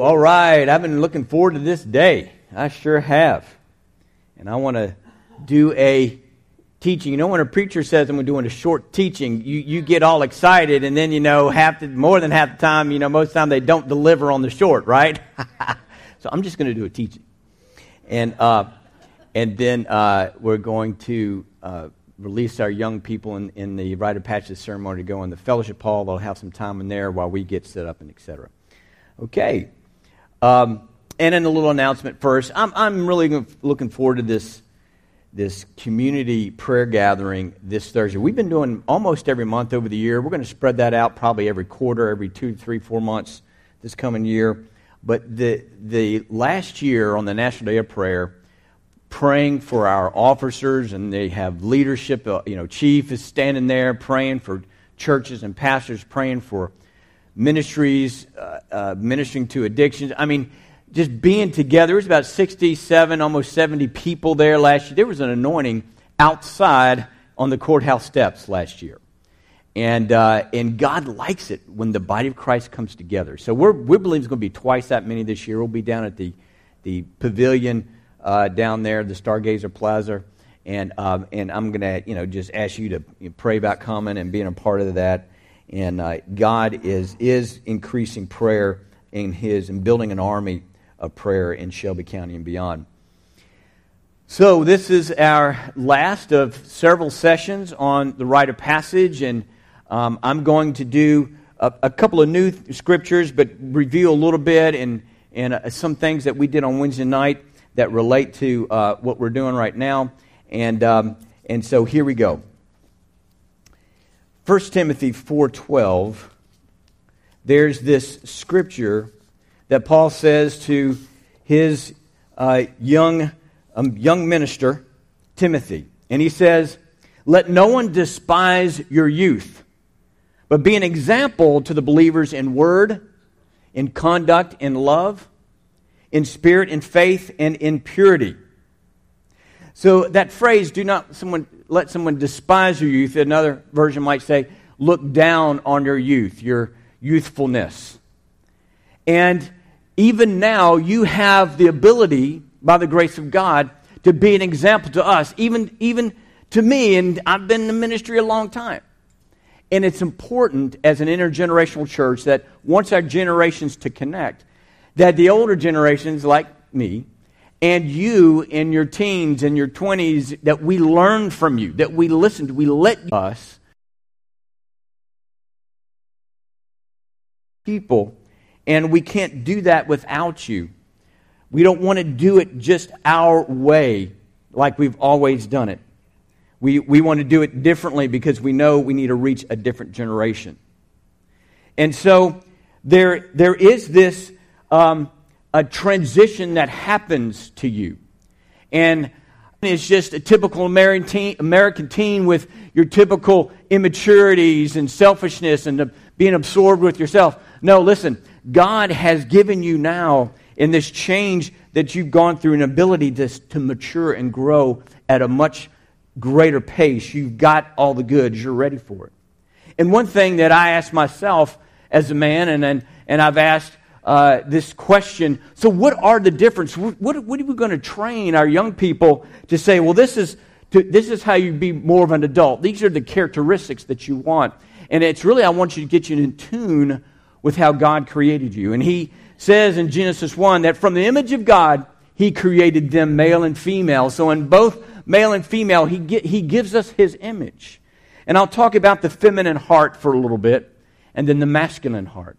All right. I've been looking forward to this day. I sure have. And I want to do a teaching. You know, when a preacher says I'm doing a short teaching, you, you get all excited, and then, you know, half the, more than half the time, you know, most of the time they don't deliver on the short, right? so I'm just going to do a teaching. And, uh, and then uh, we're going to uh, release our young people in, in the rite of passage ceremony to go in the fellowship hall. They'll have some time in there while we get set up and etc. Okay. Um, and then a little announcement first. I'm, I'm really looking forward to this, this community prayer gathering this Thursday. We've been doing almost every month over the year. We're going to spread that out probably every quarter, every two, three, four months this coming year. But the, the last year on the National Day of Prayer, praying for our officers, and they have leadership. Uh, you know, chief is standing there praying for churches and pastors, praying for ministries, uh, uh, ministering to addictions. I mean, just being together. There was about 67, almost 70 people there last year. There was an anointing outside on the courthouse steps last year. And, uh, and God likes it when the body of Christ comes together. So we're, we believe it's going to be twice that many this year. We'll be down at the, the pavilion uh, down there, the Stargazer Plaza. And, um, and I'm going to you know, just ask you to pray about coming and being a part of that. And uh, God is, is increasing prayer in His and building an army of prayer in Shelby County and beyond. So, this is our last of several sessions on the rite of passage, and um, I'm going to do a, a, couple of new scriptures, but review a little bit and, and uh, some things that we did on Wednesday night that relate to uh, what we're doing right now. And, um, and so, here we go. 1 Timothy 4:12 there's this scripture that Paul says to his uh, young um, young minister Timothy. And he says let no one despise your youth but be an example to the believers in word in conduct in love in spirit in faith and in purity so that phrase, do not someone, let someone despise your youth, another version might say, look down on your youth, your youthfulness. And even now, you have the ability, by the grace of God, to be an example to us, even, even to me, and I've been in the ministry a long time. And it's important as an intergenerational church that once our generations to connect, that the older generations, like me, and you in your teens and your 20s that we learn from you, that we listened, we let us people, and we can't do that without you. We don't want to do it just our way, like we've always done it. We, we want to do it differently because we know we need to reach a different generation. And so there, there is this um, a transition that happens to you. And it's just a typical American teen, with your typical immaturities and selfishness and being absorbed with yourself. No, listen, God has given you now in this change that you've gone through an ability to, to mature and grow at a much greater pace. You've got all the goods, you're ready for it. And one thing that I ask myself as a man, and, and, and I've asked uh, this question. So, what are the difference? What, what, are we going to train our young people to say? Well, this is to, this is how you be more of an adult. These are the characteristics that you want, and it's really I want you to get you in tune with how God created you. And He says in Genesis one that from the image of God He created them male and female. So, in both male and female, He get, He gives us His image. And I'll talk about the feminine heart for a little bit, and then the masculine heart.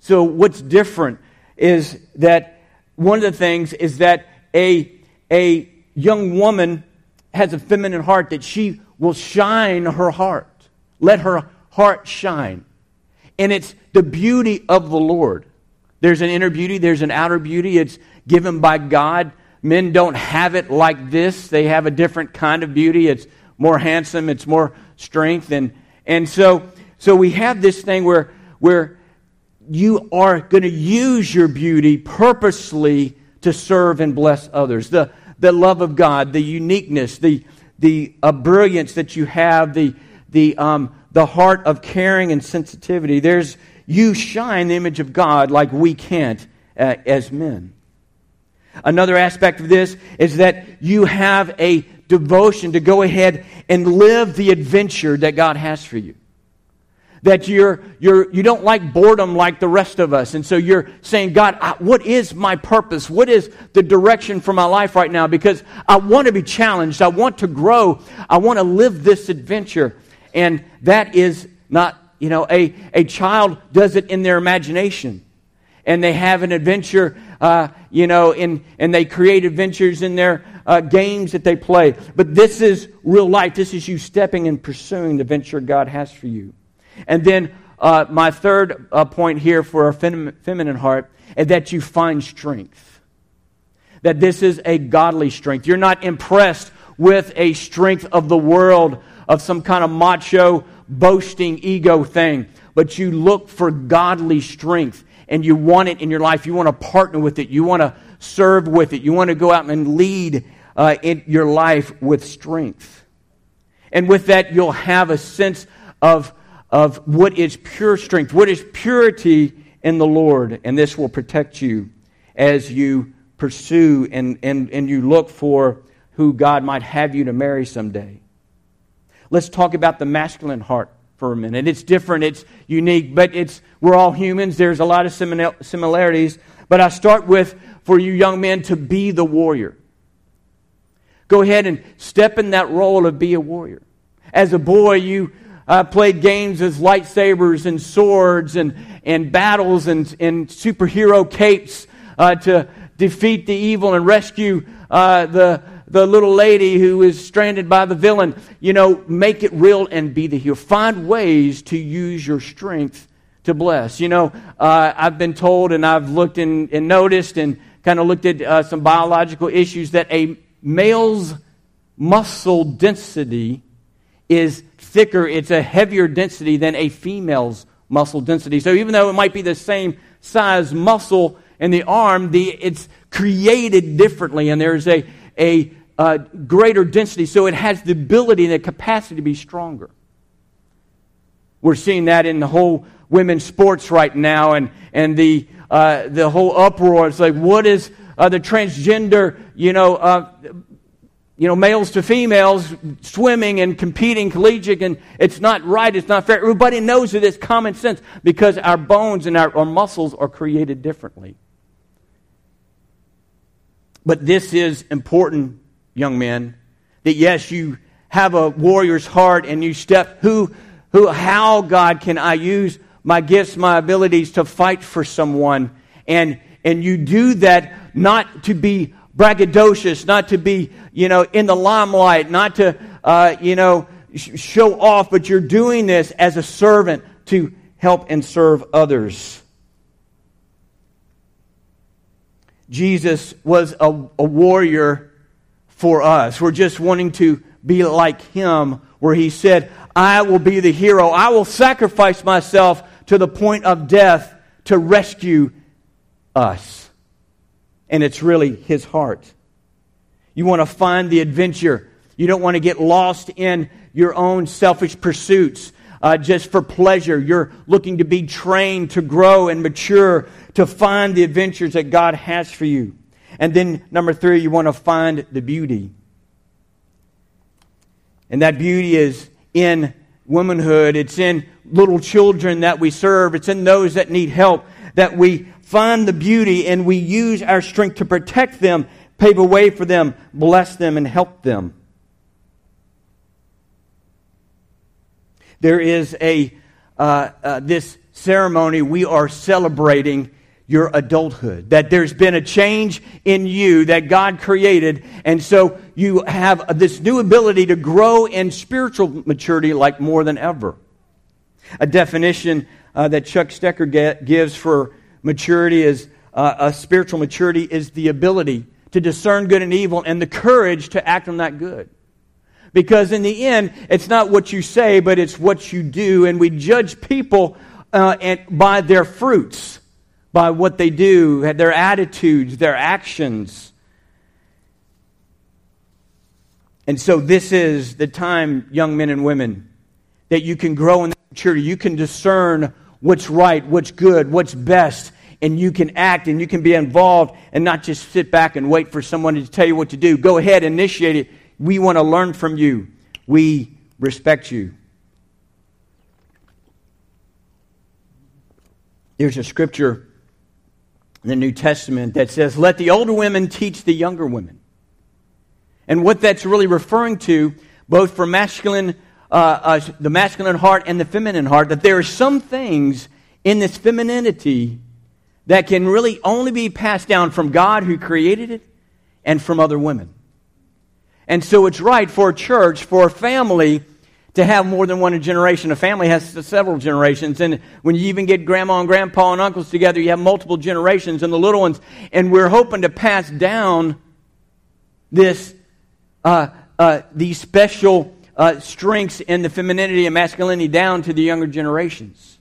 So, what's different is that one of the things is that a, a young woman has a feminine heart that she will shine her heart. Let her heart shine. And it's the beauty of the Lord. There's an inner beauty, there's an outer beauty. It's given by God. Men don't have it like this, they have a different kind of beauty. It's more handsome, it's more strength. And, and so, so we have this thing where, where you are going to use your beauty purposely to serve and bless others. The, the love of God, the uniqueness, the, the uh, brilliance that you have, the, the, um, the heart of caring and sensitivity. There's, you shine the image of God like we can't uh, as men. Another aspect of this is that you have a devotion to go ahead and live the adventure that God has for you. That you're, you're, you don't like boredom like the rest of us. And so you're saying, God, I, what is my purpose? What is the direction for my life right now? Because I want to be challenged. I want to grow. I want to live this adventure. And that is not, you know, a, a child does it in their imagination. And they have an adventure, uh, you know, in, and they create adventures in their uh, games that they play. But this is real life. This is you stepping and pursuing the venture God has for you. And then uh, my third uh, point here for a fem- feminine heart is that you find strength. That this is a godly strength. You're not impressed with a strength of the world, of some kind of macho, boasting ego thing, but you look for godly strength and you want it in your life. You want to partner with it. You want to serve with it. You want to go out and lead uh, in your life with strength. And with that, you'll have a sense of, of what is pure strength, what is purity in the Lord. And this will protect you as you pursue and, and, and you look for who God might have you to marry someday. Let's talk about the masculine heart for a minute. It's different, it's unique, but it's we're all humans. There's a lot of similarities. But I start with for you young men to be the warrior. Go ahead and step in that role of be a warrior. As a boy, you uh, played games with lightsabers and swords and, and battles and, and superhero capes uh, to defeat the evil and rescue uh, the, the little lady who is stranded by the villain. You know, make it real and be the hero. Find ways to use your strength to bless. You know, uh, I've been told and I've looked and, and noticed and kind of looked at uh, some biological issues that a male's muscle density is thicker, it's a heavier density than a female's muscle density. So even though it might be the same size muscle in the arm, the, it's created differently, and there's a, a, a greater density, so it has the ability and the capacity to be stronger. We're seeing that in the whole women's sports right now, and, and the, uh, the whole uproar. It's like, what is uh, the transgender, you know, uh, you know, males to females swimming and competing collegiate, and it's not right, it's not fair. Everybody knows that it is common sense because our bones and our, our muscles are created differently. But this is important, young men, that yes, you have a warrior's heart and you step, who, who, how, God, can I use my gifts, my abilities to fight for someone? And, and you do that not to be braggadocious, not to be, you know, in the limelight, not to, uh, you know, sh- show off, but you're doing this as a servant to help and serve others. Jesus was a, a warrior for us. We're just wanting to be like him, where he said, I will be the hero. I will sacrifice myself to the point of death to rescue us and it's really his heart. You want to find the adventure. You don't want to get lost in your own selfish pursuits uh, just for pleasure. You're looking to be trained to grow and mature, to find the adventures that God has for you. And then, number three, you want to find the beauty. And that beauty is in womanhood, it's in little children that we serve, it's in those that need help that we find the beauty and we use our strength to protect them, pave a way for them, bless them, and help them. There is a uh, uh, this ceremony we are celebrating your adulthood that there's been a change in you that god created and so you have this new ability to grow in spiritual maturity like more than ever a definition uh, that chuck stecker get, gives for maturity is uh, a spiritual maturity is the ability to discern good and evil and the courage to act on that good. Because in the end, it's not what you say, but it's what you do. And we judge people uh, and, by their fruits, by what they do, their attitudes, their actions. And so, this is the time, young men and women, that you can grow in maturity. You can discern what's right, what's good, what's best, and you can act and you can be involved and not just sit back and wait for someone to tell you what to do. Go ahead, initiate it. We want to learn from you. We respect you. There's a scripture in the New Testament that says, Let the older women teach the younger women. And what that's really referring to, both for masculine, uh, uh, the masculine heart and the feminine heart, that there are some things in this femininity that can really only be passed down from God who created it and from other women. And so it's right for a church, for a family, to have more than one generation. A family has several generations. And when you even get grandma and grandpa and uncles together, you have multiple generations and the little ones. And we're hoping to pass down this, uh, uh, these special uh, strengths in the femininity and masculinity down to the younger generations.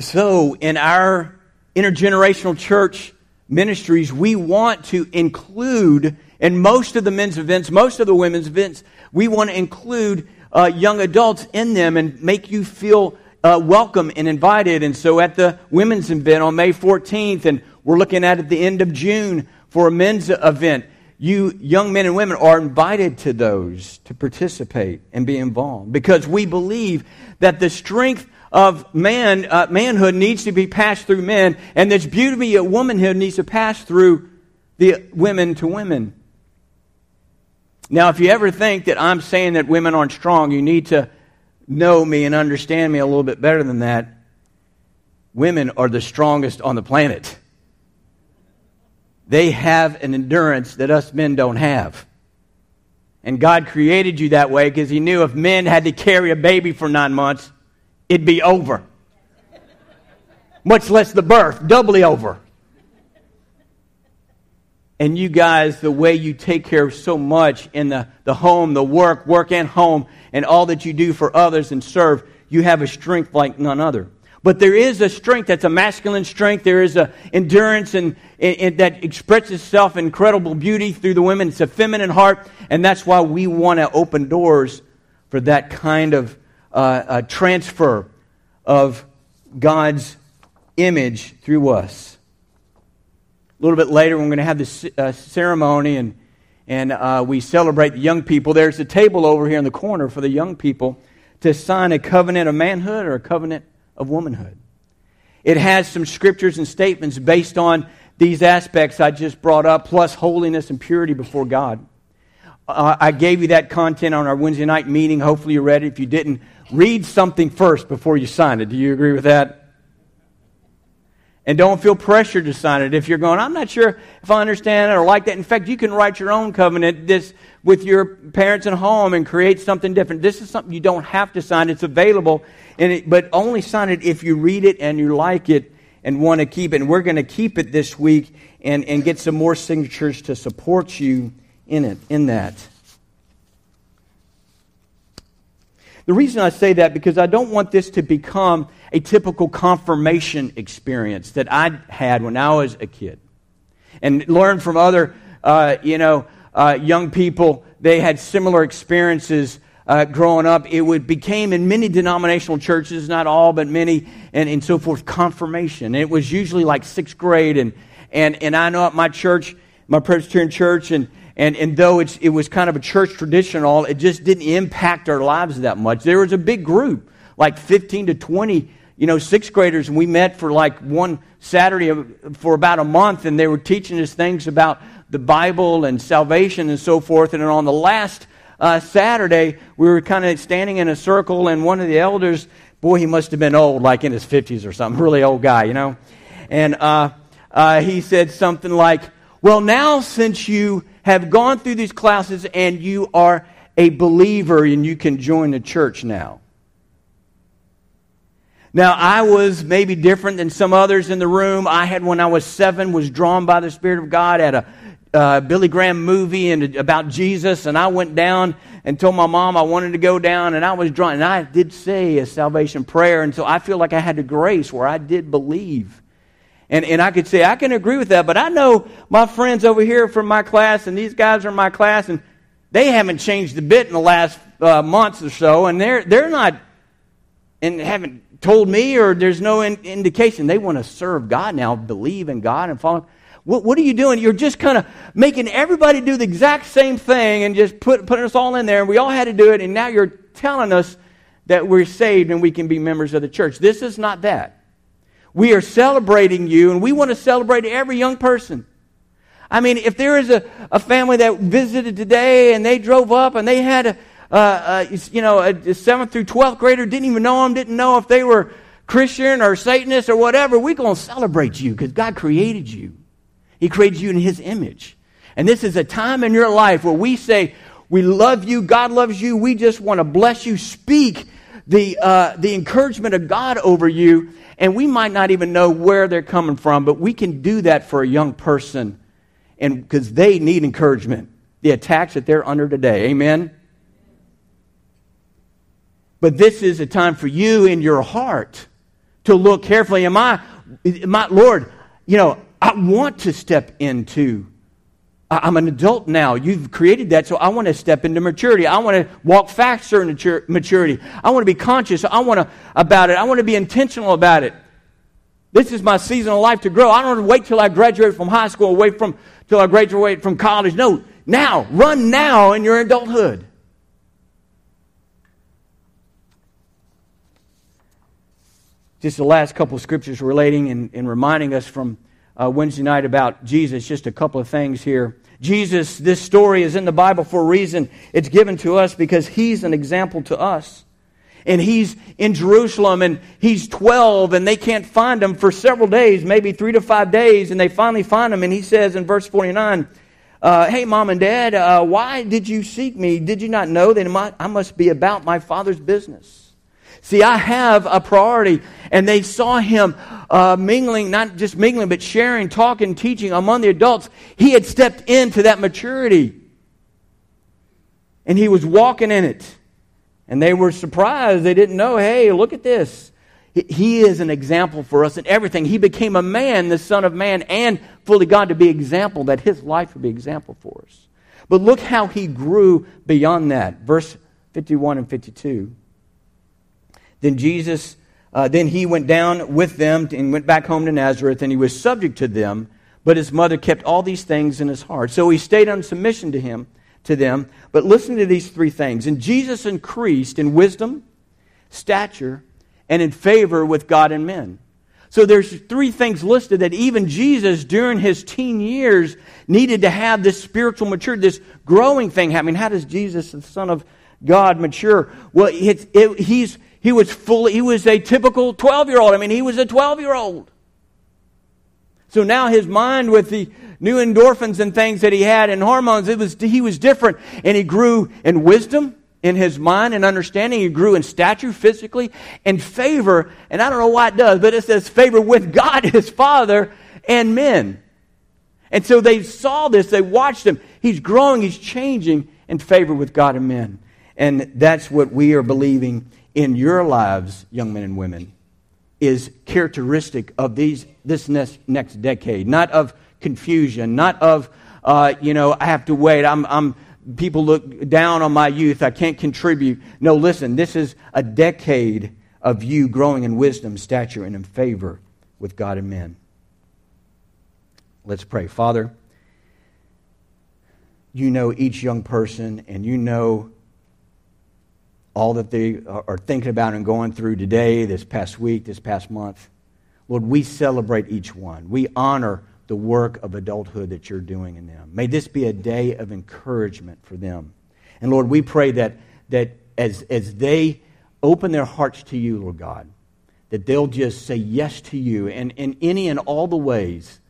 So, in our intergenerational church ministries, we want to include in most of the men's events, most of the women's events, we want to include uh, young adults in them and make you feel uh, welcome and invited. And so at the women's event on May 14th, and we're looking at at the end of June for a men's event, you young men and women are invited to those to participate and be involved because we believe that the strength of man, uh, manhood needs to be passed through men, and this beauty of womanhood needs to pass through the women to women. Now, if you ever think that I'm saying that women aren't strong, you need to know me and understand me a little bit better than that. Women are the strongest on the planet. They have an endurance that us men don't have. And God created you that way because He knew if men had to carry a baby for nine months, it'd be over. Much less the birth, doubly over. And you guys, the way you take care of so much in the, the home, the work, work and home, and all that you do for others and serve, you have a strength like none other. But there is a strength that's a masculine strength. There is an endurance and, and, that expresses itself in incredible beauty through the women. It's a feminine heart, and that's why we want to open doors for that kind of uh, uh, transfer of God's image through us. A little bit later, we're going to have this uh, ceremony and, and uh, we celebrate the young people. There's a table over here in the corner for the young people to sign a covenant of manhood or a covenant of womanhood. It has some scriptures and statements based on these aspects I just brought up, plus holiness and purity before God. Uh, I gave you that content on our Wednesday night meeting. Hopefully, you read it. If you didn't, read something first before you sign it. Do you agree with that? And don't feel pressured to sign it. If you're going, I'm not sure if I understand it or like that. In fact, you can write your own covenant this with your parents at home and create something different. This is something you don't have to sign. It's available, and it, but only sign it if you read it and you like it and want to keep it. And we're going to keep it this week and, and get some more signatures to support you in it, in that. The reason I say that because I don't want this to become a typical confirmation experience that I had when I was a kid. And learn from other, uh, you know, uh, young people, they had similar experiences uh, growing up. It would, became in many denominational churches, not all, but many, and, and so forth, confirmation. It was usually like sixth grade. And, and, and I know at my church, my Presbyterian church, and, and, and though it was kind of a church tradition, all it just didn't impact our lives that much. There was a big group, like 15 to 20 you know, sixth graders, and we met for like one Saturday for about a month, and they were teaching us things about the Bible and salvation and so forth. And on the last uh, Saturday, we were kind of standing in a circle, and one of the elders, boy, he must have been old, like in his 50s or something, really old guy, you know. And uh, uh, he said something like, Well, now since you have gone through these classes and you are a believer and you can join the church now. Now, I was maybe different than some others in the room. I had, when I was seven, was drawn by the Spirit of God at a uh, Billy Graham movie and about Jesus, and I went down and told my mom I wanted to go down, and I was drawn. And I did say a salvation prayer, and so I feel like I had the grace where I did believe. And, and I could say, I can agree with that, but I know my friends over here from my class, and these guys are my class, and they haven't changed a bit in the last uh, months or so, and they're, they're not, and haven't told me, or there's no in, indication. They want to serve God now, believe in God and follow. What, what are you doing? You're just kind of making everybody do the exact same thing and just put, putting us all in there, and we all had to do it, and now you're telling us that we're saved and we can be members of the church. This is not that. We are celebrating you, and we want to celebrate every young person. I mean, if there is a, a family that visited today and they drove up and they had a, you know, a seventh through twelfth grader didn't even know them, didn't know if they were Christian or Satanist or whatever, we're going to celebrate you because God created you. He created you in His image. And this is a time in your life where we say, we love you, God loves you, we just want to bless you, speak the, uh, the encouragement of God over you. And we might not even know where they're coming from, but we can do that for a young person and because they need encouragement. The attacks that they're under today. Amen. But this is a time for you in your heart to look carefully. Am I, I Lord, you know, I want to step into. I'm an adult now. You've created that, so I want to step into maturity. I want to walk faster in maturity. I want to be conscious. I want to about it. I want to be intentional about it. This is my season of life to grow. I don't want to wait till I graduate from high school, wait from till I graduate from college. No, now, run now in your adulthood. Just the last couple of scriptures relating and, and reminding us from uh, Wednesday night about Jesus, just a couple of things here. Jesus, this story is in the Bible for a reason. It's given to us because he's an example to us. And he's in Jerusalem and he's 12 and they can't find him for several days, maybe three to five days, and they finally find him. And he says in verse 49, uh, Hey, mom and dad, uh, why did you seek me? Did you not know that I must be about my father's business? See, I have a priority. And they saw him uh, mingling, not just mingling, but sharing, talking, teaching among the adults. He had stepped into that maturity. And he was walking in it. And they were surprised. They didn't know, hey, look at this. He is an example for us in everything. He became a man, the Son of Man, and fully God to be example, that his life would be example for us. But look how he grew beyond that. Verse 51 and 52. Then Jesus, uh, then he went down with them and went back home to Nazareth, and he was subject to them. But his mother kept all these things in his heart. So he stayed on submission to him, to them. But listen to these three things. And Jesus increased in wisdom, stature, and in favor with God and men. So there's three things listed that even Jesus during his teen years needed to have this spiritual maturity, this growing thing happening. How does Jesus, the Son of God, mature? Well, it, he's he was fully, he was a typical 12 year old. I mean, he was a 12 year old. So now his mind with the new endorphins and things that he had and hormones, it was, he was different. And he grew in wisdom in his mind and understanding. He grew in stature physically and favor. And I don't know why it does, but it says favor with God, his father, and men. And so they saw this, they watched him. He's growing, he's changing in favor with God and men. And that's what we are believing in your lives, young men and women, is characteristic of these, this next, next decade, not of confusion, not of, uh, you know, I have to wait. I'm, I'm, people look down on my youth. I can't contribute. No, listen, this is a decade of you growing in wisdom, stature, and in favor with God and men. Let's pray. Father, you know each young person, and you know all that they are thinking about and going through today, this past week, this past month. Lord, we celebrate each one. We honor the work of adulthood that you're doing in them. May this be a day of encouragement for them. And Lord, we pray that, that as, as they open their hearts to you, Lord God, that they'll just say yes to you and in any and all the ways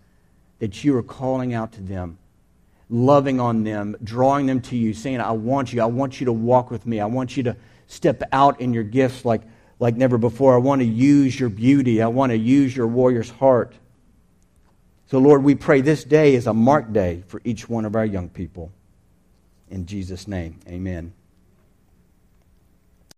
that you are calling out to them loving on them, drawing them to you, saying, I want you. I want you to walk with me. I want you to step out in your gifts like, like never before. I want to use your beauty. I want to use your warrior's heart. So, Lord, we pray this day is a marked day for each one of our young people. In Jesus' name, amen.